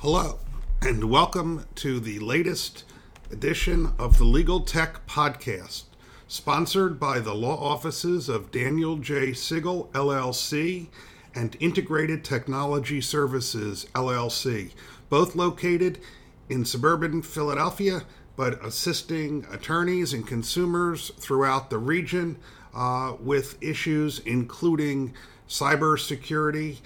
Hello, and welcome to the latest edition of the Legal Tech Podcast, sponsored by the law offices of Daniel J. Siegel, LLC, and Integrated Technology Services, LLC, both located in suburban Philadelphia, but assisting attorneys and consumers throughout the region uh, with issues including cybersecurity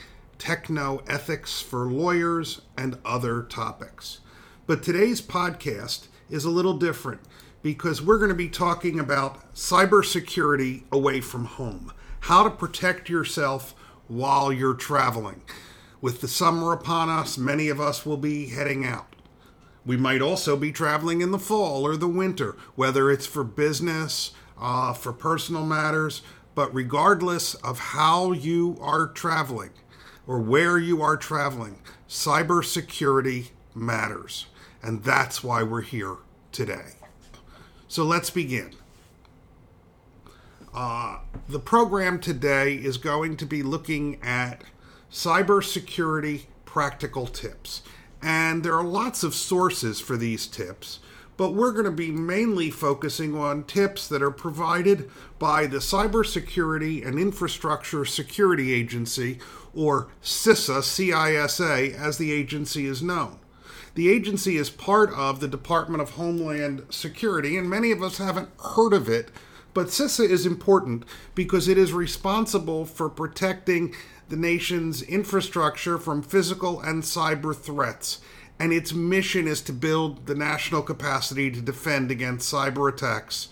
techno ethics for lawyers, and other topics. But today's podcast is a little different because we're going to be talking about cybersecurity away from home, how to protect yourself while you're traveling. With the summer upon us, many of us will be heading out. We might also be traveling in the fall or the winter, whether it's for business, uh, for personal matters, but regardless of how you are traveling, or where you are traveling, cybersecurity matters. And that's why we're here today. So let's begin. Uh, the program today is going to be looking at cybersecurity practical tips. And there are lots of sources for these tips but we're going to be mainly focusing on tips that are provided by the Cybersecurity and Infrastructure Security Agency, or CISA, CISA, as the agency is known. The agency is part of the Department of Homeland Security, and many of us haven't heard of it, but CISA is important because it is responsible for protecting the nation's infrastructure from physical and cyber threats and its mission is to build the national capacity to defend against cyber attacks,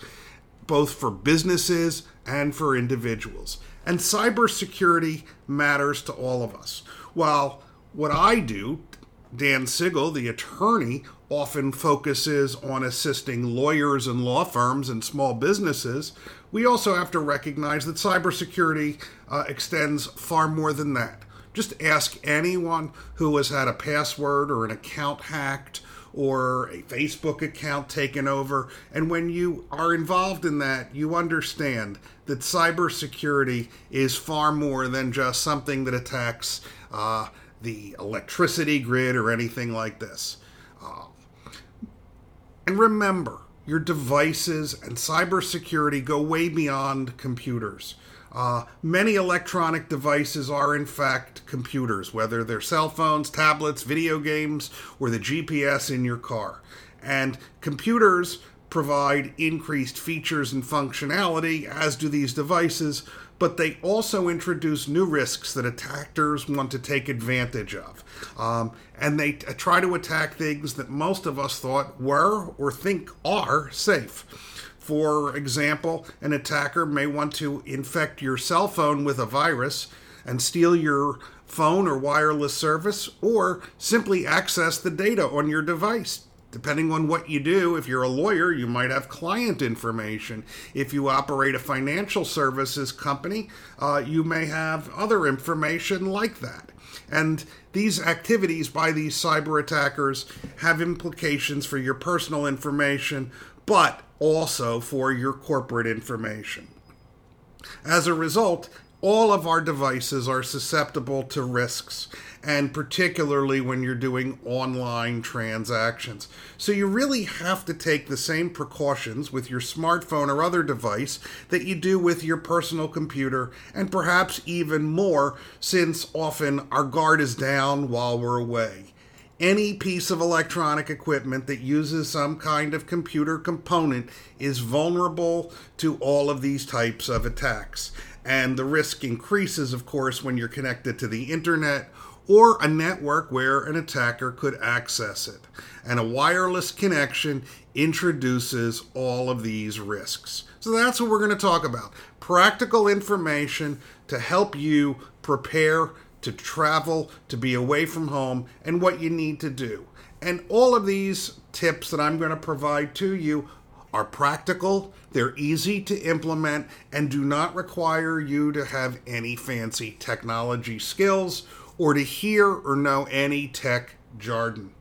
both for businesses and for individuals. And cybersecurity matters to all of us. While what I do, Dan Siegel, the attorney, often focuses on assisting lawyers and law firms and small businesses, we also have to recognize that cybersecurity uh, extends far more than that. Just ask anyone who has had a password or an account hacked or a Facebook account taken over. And when you are involved in that, you understand that cybersecurity is far more than just something that attacks uh, the electricity grid or anything like this. Uh, and remember, your devices and cybersecurity go way beyond computers. Uh, many electronic devices are, in fact, computers, whether they're cell phones, tablets, video games, or the GPS in your car. And computers provide increased features and functionality, as do these devices, but they also introduce new risks that attackers want to take advantage of. Um, and they t- try to attack things that most of us thought were or think are safe. For example, an attacker may want to infect your cell phone with a virus and steal your phone or wireless service, or simply access the data on your device. Depending on what you do, if you're a lawyer, you might have client information. If you operate a financial services company, uh, you may have other information like that. And these activities by these cyber attackers have implications for your personal information, but also for your corporate information. As a result, all of our devices are susceptible to risks, and particularly when you're doing online transactions. So, you really have to take the same precautions with your smartphone or other device that you do with your personal computer, and perhaps even more, since often our guard is down while we're away any piece of electronic equipment that uses some kind of computer component is vulnerable to all of these types of attacks. And the risk increases, of course, when you're connected to the internet or a network where an attacker could access it. And a wireless connection introduces all of these risks. So that's what we're going to talk about practical information to help you prepare to travel, to be away from home, and what you need to do. And all of these tips that I'm going to provide to you are practical, they're easy to implement, and do not require you to have any fancy technology skills or to hear or know any tech jargon.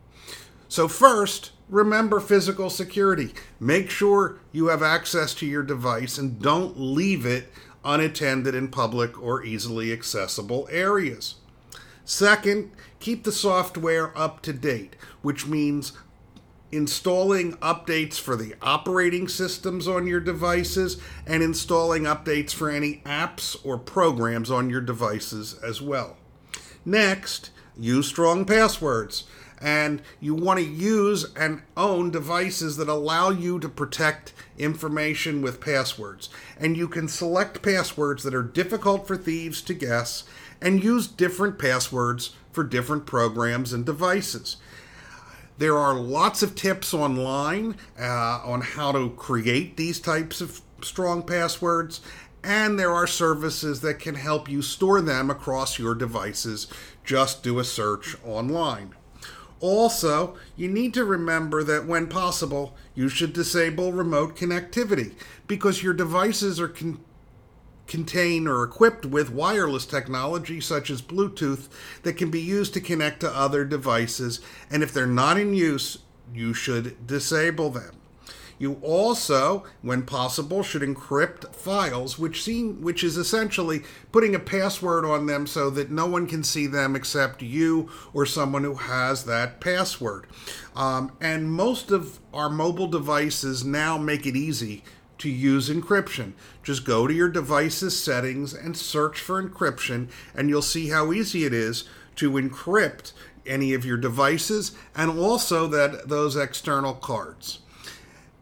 So, first, remember physical security. Make sure you have access to your device and don't leave it unattended in public or easily accessible areas. Second, keep the software up to date, which means installing updates for the operating systems on your devices and installing updates for any apps or programs on your devices as well. Next, use strong passwords. And you want to use and own devices that allow you to protect information with passwords. And you can select passwords that are difficult for thieves to guess and use different passwords for different programs and devices. There are lots of tips online uh, on how to create these types of strong passwords, and there are services that can help you store them across your devices. Just do a search online. Also, you need to remember that when possible, you should disable remote connectivity because your devices are con- contain or equipped with wireless technology such as Bluetooth that can be used to connect to other devices, and if they're not in use, you should disable them. You also, when possible, should encrypt files, which seem which is essentially putting a password on them so that no one can see them except you or someone who has that password. Um, and most of our mobile devices now make it easy to use encryption. Just go to your device's settings and search for encryption, and you'll see how easy it is to encrypt any of your devices and also that those external cards.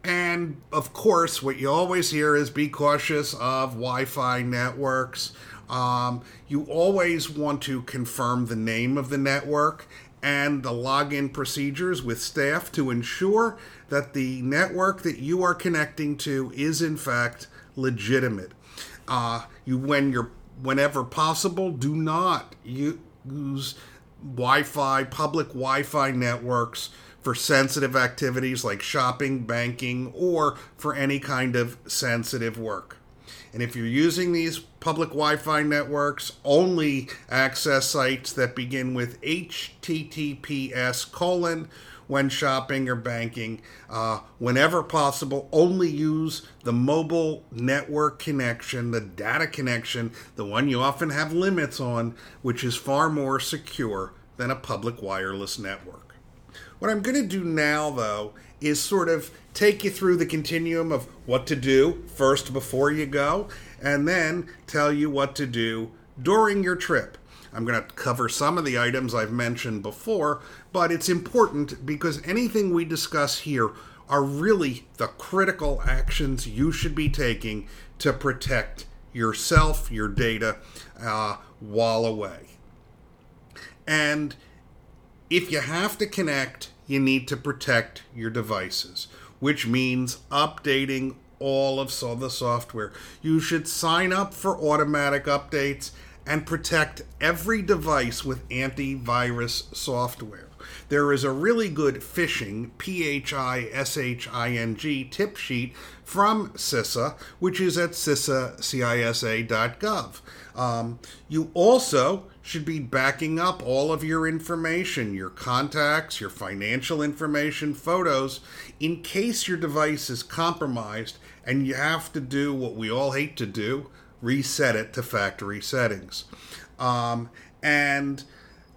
And of course, what you always hear is be cautious of Wi Fi networks. Um, you always want to confirm the name of the network and the login procedures with staff to ensure that the network that you are connecting to is in fact legitimate. Uh, you when you're whenever possible, do not use Wi-Fi public Wi-Fi networks for sensitive activities like shopping, banking, or for any kind of sensitive work. And if you're using these public Wi Fi networks, only access sites that begin with HTTPS colon when shopping or banking. Uh, whenever possible, only use the mobile network connection, the data connection, the one you often have limits on, which is far more secure than a public wireless network. What I'm going to do now, though, is sort of take you through the continuum of what to do first before you go, and then tell you what to do during your trip. I'm going to cover some of the items I've mentioned before, but it's important because anything we discuss here are really the critical actions you should be taking to protect yourself, your data, uh, while away. And if you have to connect, you need to protect your devices, which means updating all of the software. You should sign up for automatic updates and protect every device with antivirus software. There is a really good phishing, P H I S H I N G, tip sheet from CISA, which is at CISA.gov. Um, you also should be backing up all of your information, your contacts, your financial information, photos, in case your device is compromised and you have to do what we all hate to do reset it to factory settings. Um, and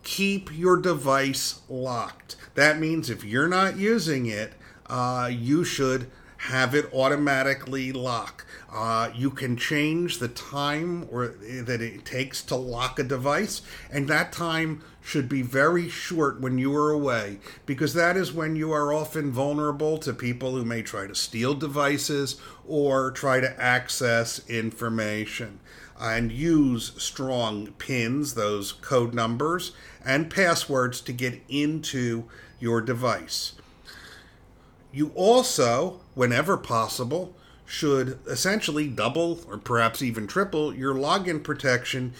keep your device locked. That means if you're not using it, uh, you should have it automatically lock. Uh, you can change the time or that it takes to lock a device, and that time should be very short when you are away because that is when you are often vulnerable to people who may try to steal devices or try to access information and use strong pins, those code numbers, and passwords to get into your device. You also, whenever possible, should essentially double or perhaps even triple your login protection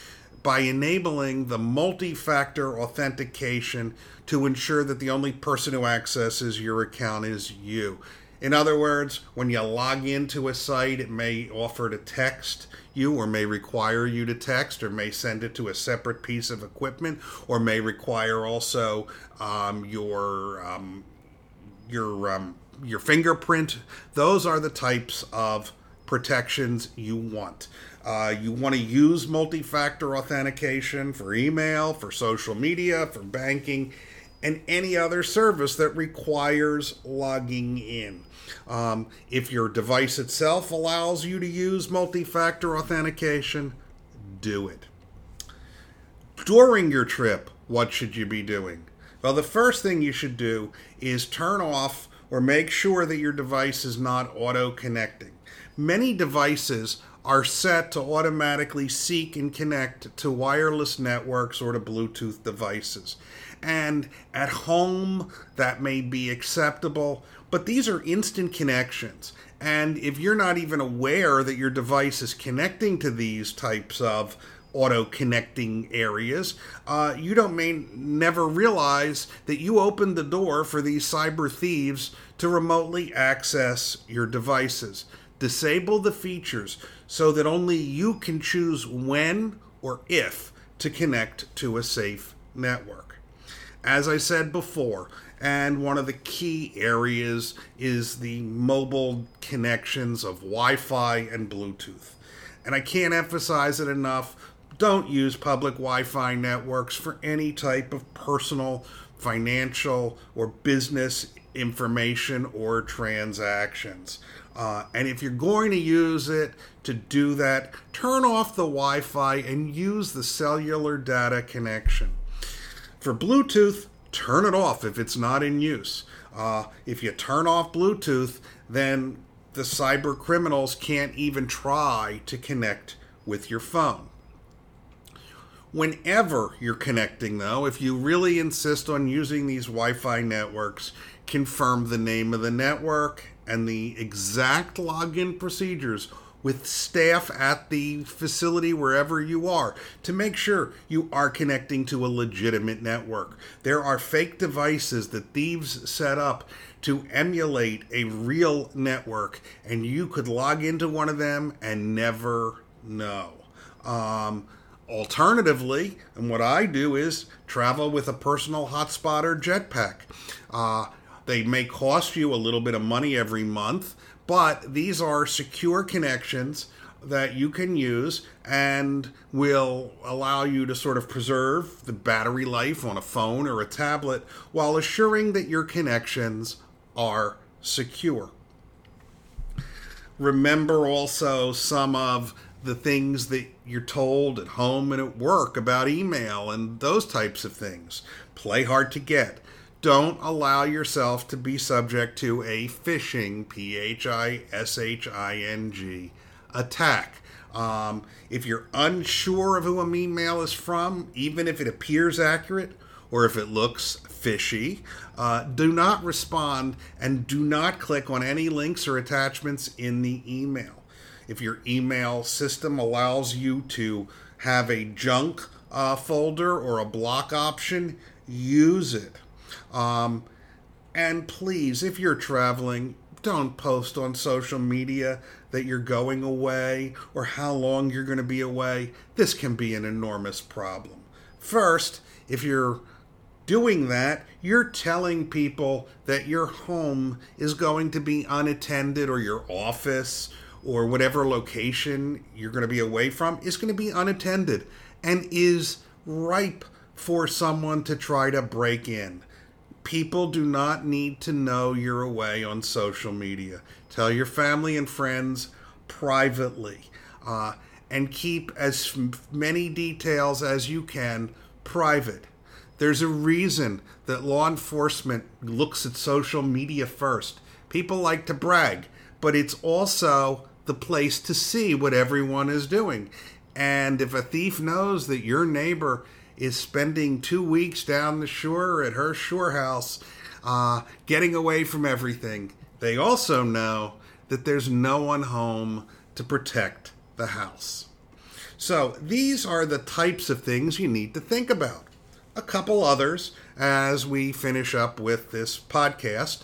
by enabling the multi factor authentication to ensure that the only person who accesses your account is you. In other words, when you log into a site, it may offer to text you or may require you to text or may send it to a separate piece of equipment or may require also um, your um, your um, your fingerprint. Those are the types of protections you want. Uh, you want to use multi factor authentication for email, for social media, for banking, and any other service that requires logging in. Um, if your device itself allows you to use multi factor authentication, do it. During your trip, what should you be doing? Well, the first thing you should do is turn off or make sure that your device is not auto connecting. Many devices are set to automatically seek and connect to wireless networks or to Bluetooth devices. And at home, that may be acceptable, but these are instant connections. And if you're not even aware that your device is connecting to these types of auto connecting areas, uh, you don't may never realize that you opened the door for these cyber thieves to remotely access your devices. Disable the features so that only you can choose when or if to connect to a safe network. As I said before, and one of the key areas is the mobile connections of Wi Fi and Bluetooth. And I can't emphasize it enough don't use public Wi Fi networks for any type of personal, financial, or business information or transactions. Uh, and if you're going to use it to do that, turn off the Wi Fi and use the cellular data connection. For Bluetooth, turn it off if it's not in use. Uh, if you turn off Bluetooth, then the cyber criminals can't even try to connect with your phone. Whenever you're connecting, though, if you really insist on using these Wi Fi networks, confirm the name of the network and the exact login procedures with staff at the facility wherever you are to make sure you are connecting to a legitimate network. There are fake devices that thieves set up to emulate a real network, and you could log into one of them and never know. Um, Alternatively, and what I do is travel with a personal hotspot or jetpack. Uh, they may cost you a little bit of money every month, but these are secure connections that you can use and will allow you to sort of preserve the battery life on a phone or a tablet while assuring that your connections are secure. Remember also some of the things that you're told at home and at work about email and those types of things. Play hard to get. Don't allow yourself to be subject to a phishing, P H I S H I N G, attack. Um, if you're unsure of who an email is from, even if it appears accurate or if it looks fishy, uh, do not respond and do not click on any links or attachments in the email if your email system allows you to have a junk uh, folder or a block option, use it. Um, and please, if you're traveling, don't post on social media that you're going away or how long you're going to be away. This can be an enormous problem. First, if you're doing that, you're telling people that your home is going to be unattended or your office or whatever location you're going to be away from is going to be unattended and is ripe for someone to try to break in. People do not need to know you're away on social media. Tell your family and friends privately uh, and keep as many details as you can private. There's a reason that law enforcement looks at social media first. People like to brag, but it's also the place to see what everyone is doing. And if a thief knows that your neighbor is spending two weeks down the shore at her shore house, uh, getting away from everything, they also know that there's no one home to protect the house. So these are the types of things you need to think about. A couple others as we finish up with this podcast.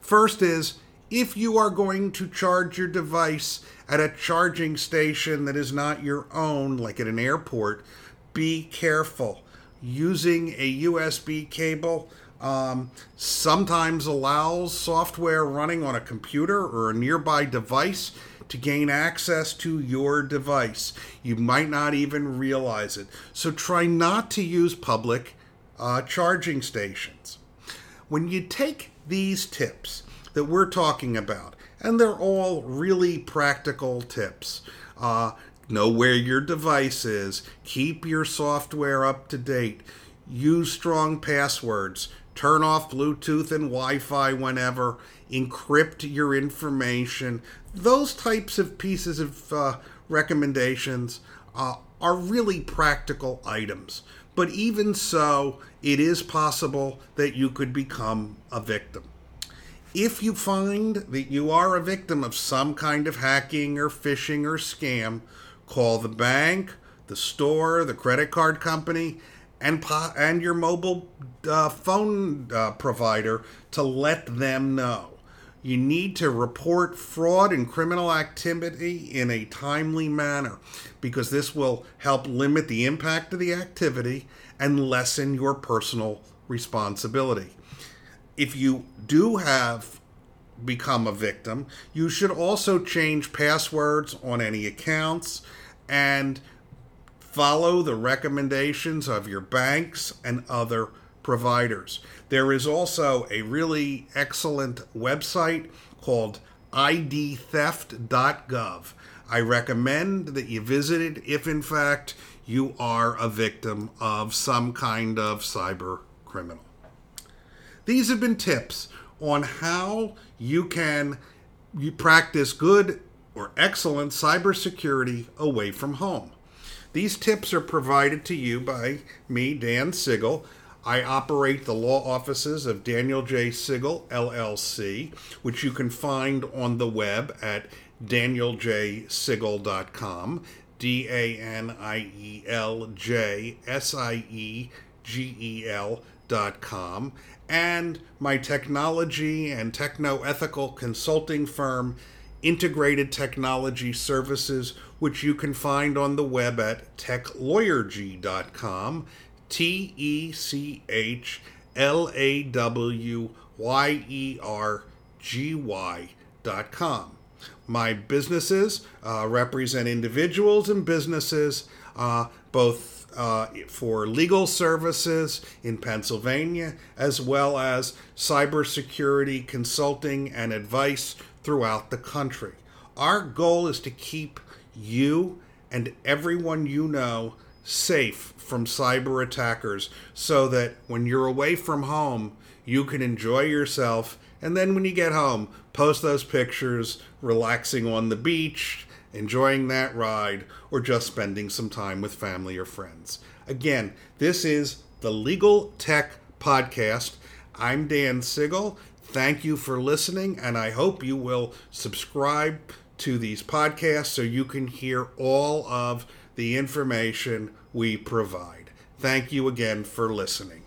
First is if you are going to charge your device at a charging station that is not your own, like at an airport, be careful. Using a USB cable um, sometimes allows software running on a computer or a nearby device to gain access to your device. You might not even realize it. So try not to use public uh, charging stations. When you take these tips that we're talking about, and they're all really practical tips. Uh, know where your device is, keep your software up to date, use strong passwords, turn off Bluetooth and Wi Fi whenever, encrypt your information. Those types of pieces of uh, recommendations uh, are really practical items. But even so, it is possible that you could become a victim. If you find that you are a victim of some kind of hacking or phishing or scam, call the bank, the store, the credit card company, and po- and your mobile uh, phone uh, provider to let them know. You need to report fraud and criminal activity in a timely manner because this will help limit the impact of the activity and lessen your personal responsibility. If you do have become a victim, you should also change passwords on any accounts and follow the recommendations of your banks and other providers. There is also a really excellent website called idtheft.gov. I recommend that you visit it if, in fact, you are a victim of some kind of cyber criminal. These have been tips on how you can you practice good or excellent cybersecurity away from home. These tips are provided to you by me, Dan Siegel. I operate the law offices of Daniel J. Siegel, LLC, which you can find on the web at danieljsiegel.com. D A N I E L J S I E G E L.com. Dot com, and my technology and techno ethical consulting firm, Integrated Technology Services, which you can find on the web at techlawyergy.com. T E C H L A W Y E R G Y dot com. My businesses uh, represent individuals and businesses, uh, both uh, for legal services in Pennsylvania, as well as cybersecurity consulting and advice throughout the country. Our goal is to keep you and everyone you know safe from cyber attackers so that when you're away from home, you can enjoy yourself. And then when you get home, post those pictures relaxing on the beach, enjoying that ride, or just spending some time with family or friends. Again, this is the Legal Tech Podcast. I'm Dan Siegel. Thank you for listening, and I hope you will subscribe to these podcasts so you can hear all of the information we provide. Thank you again for listening.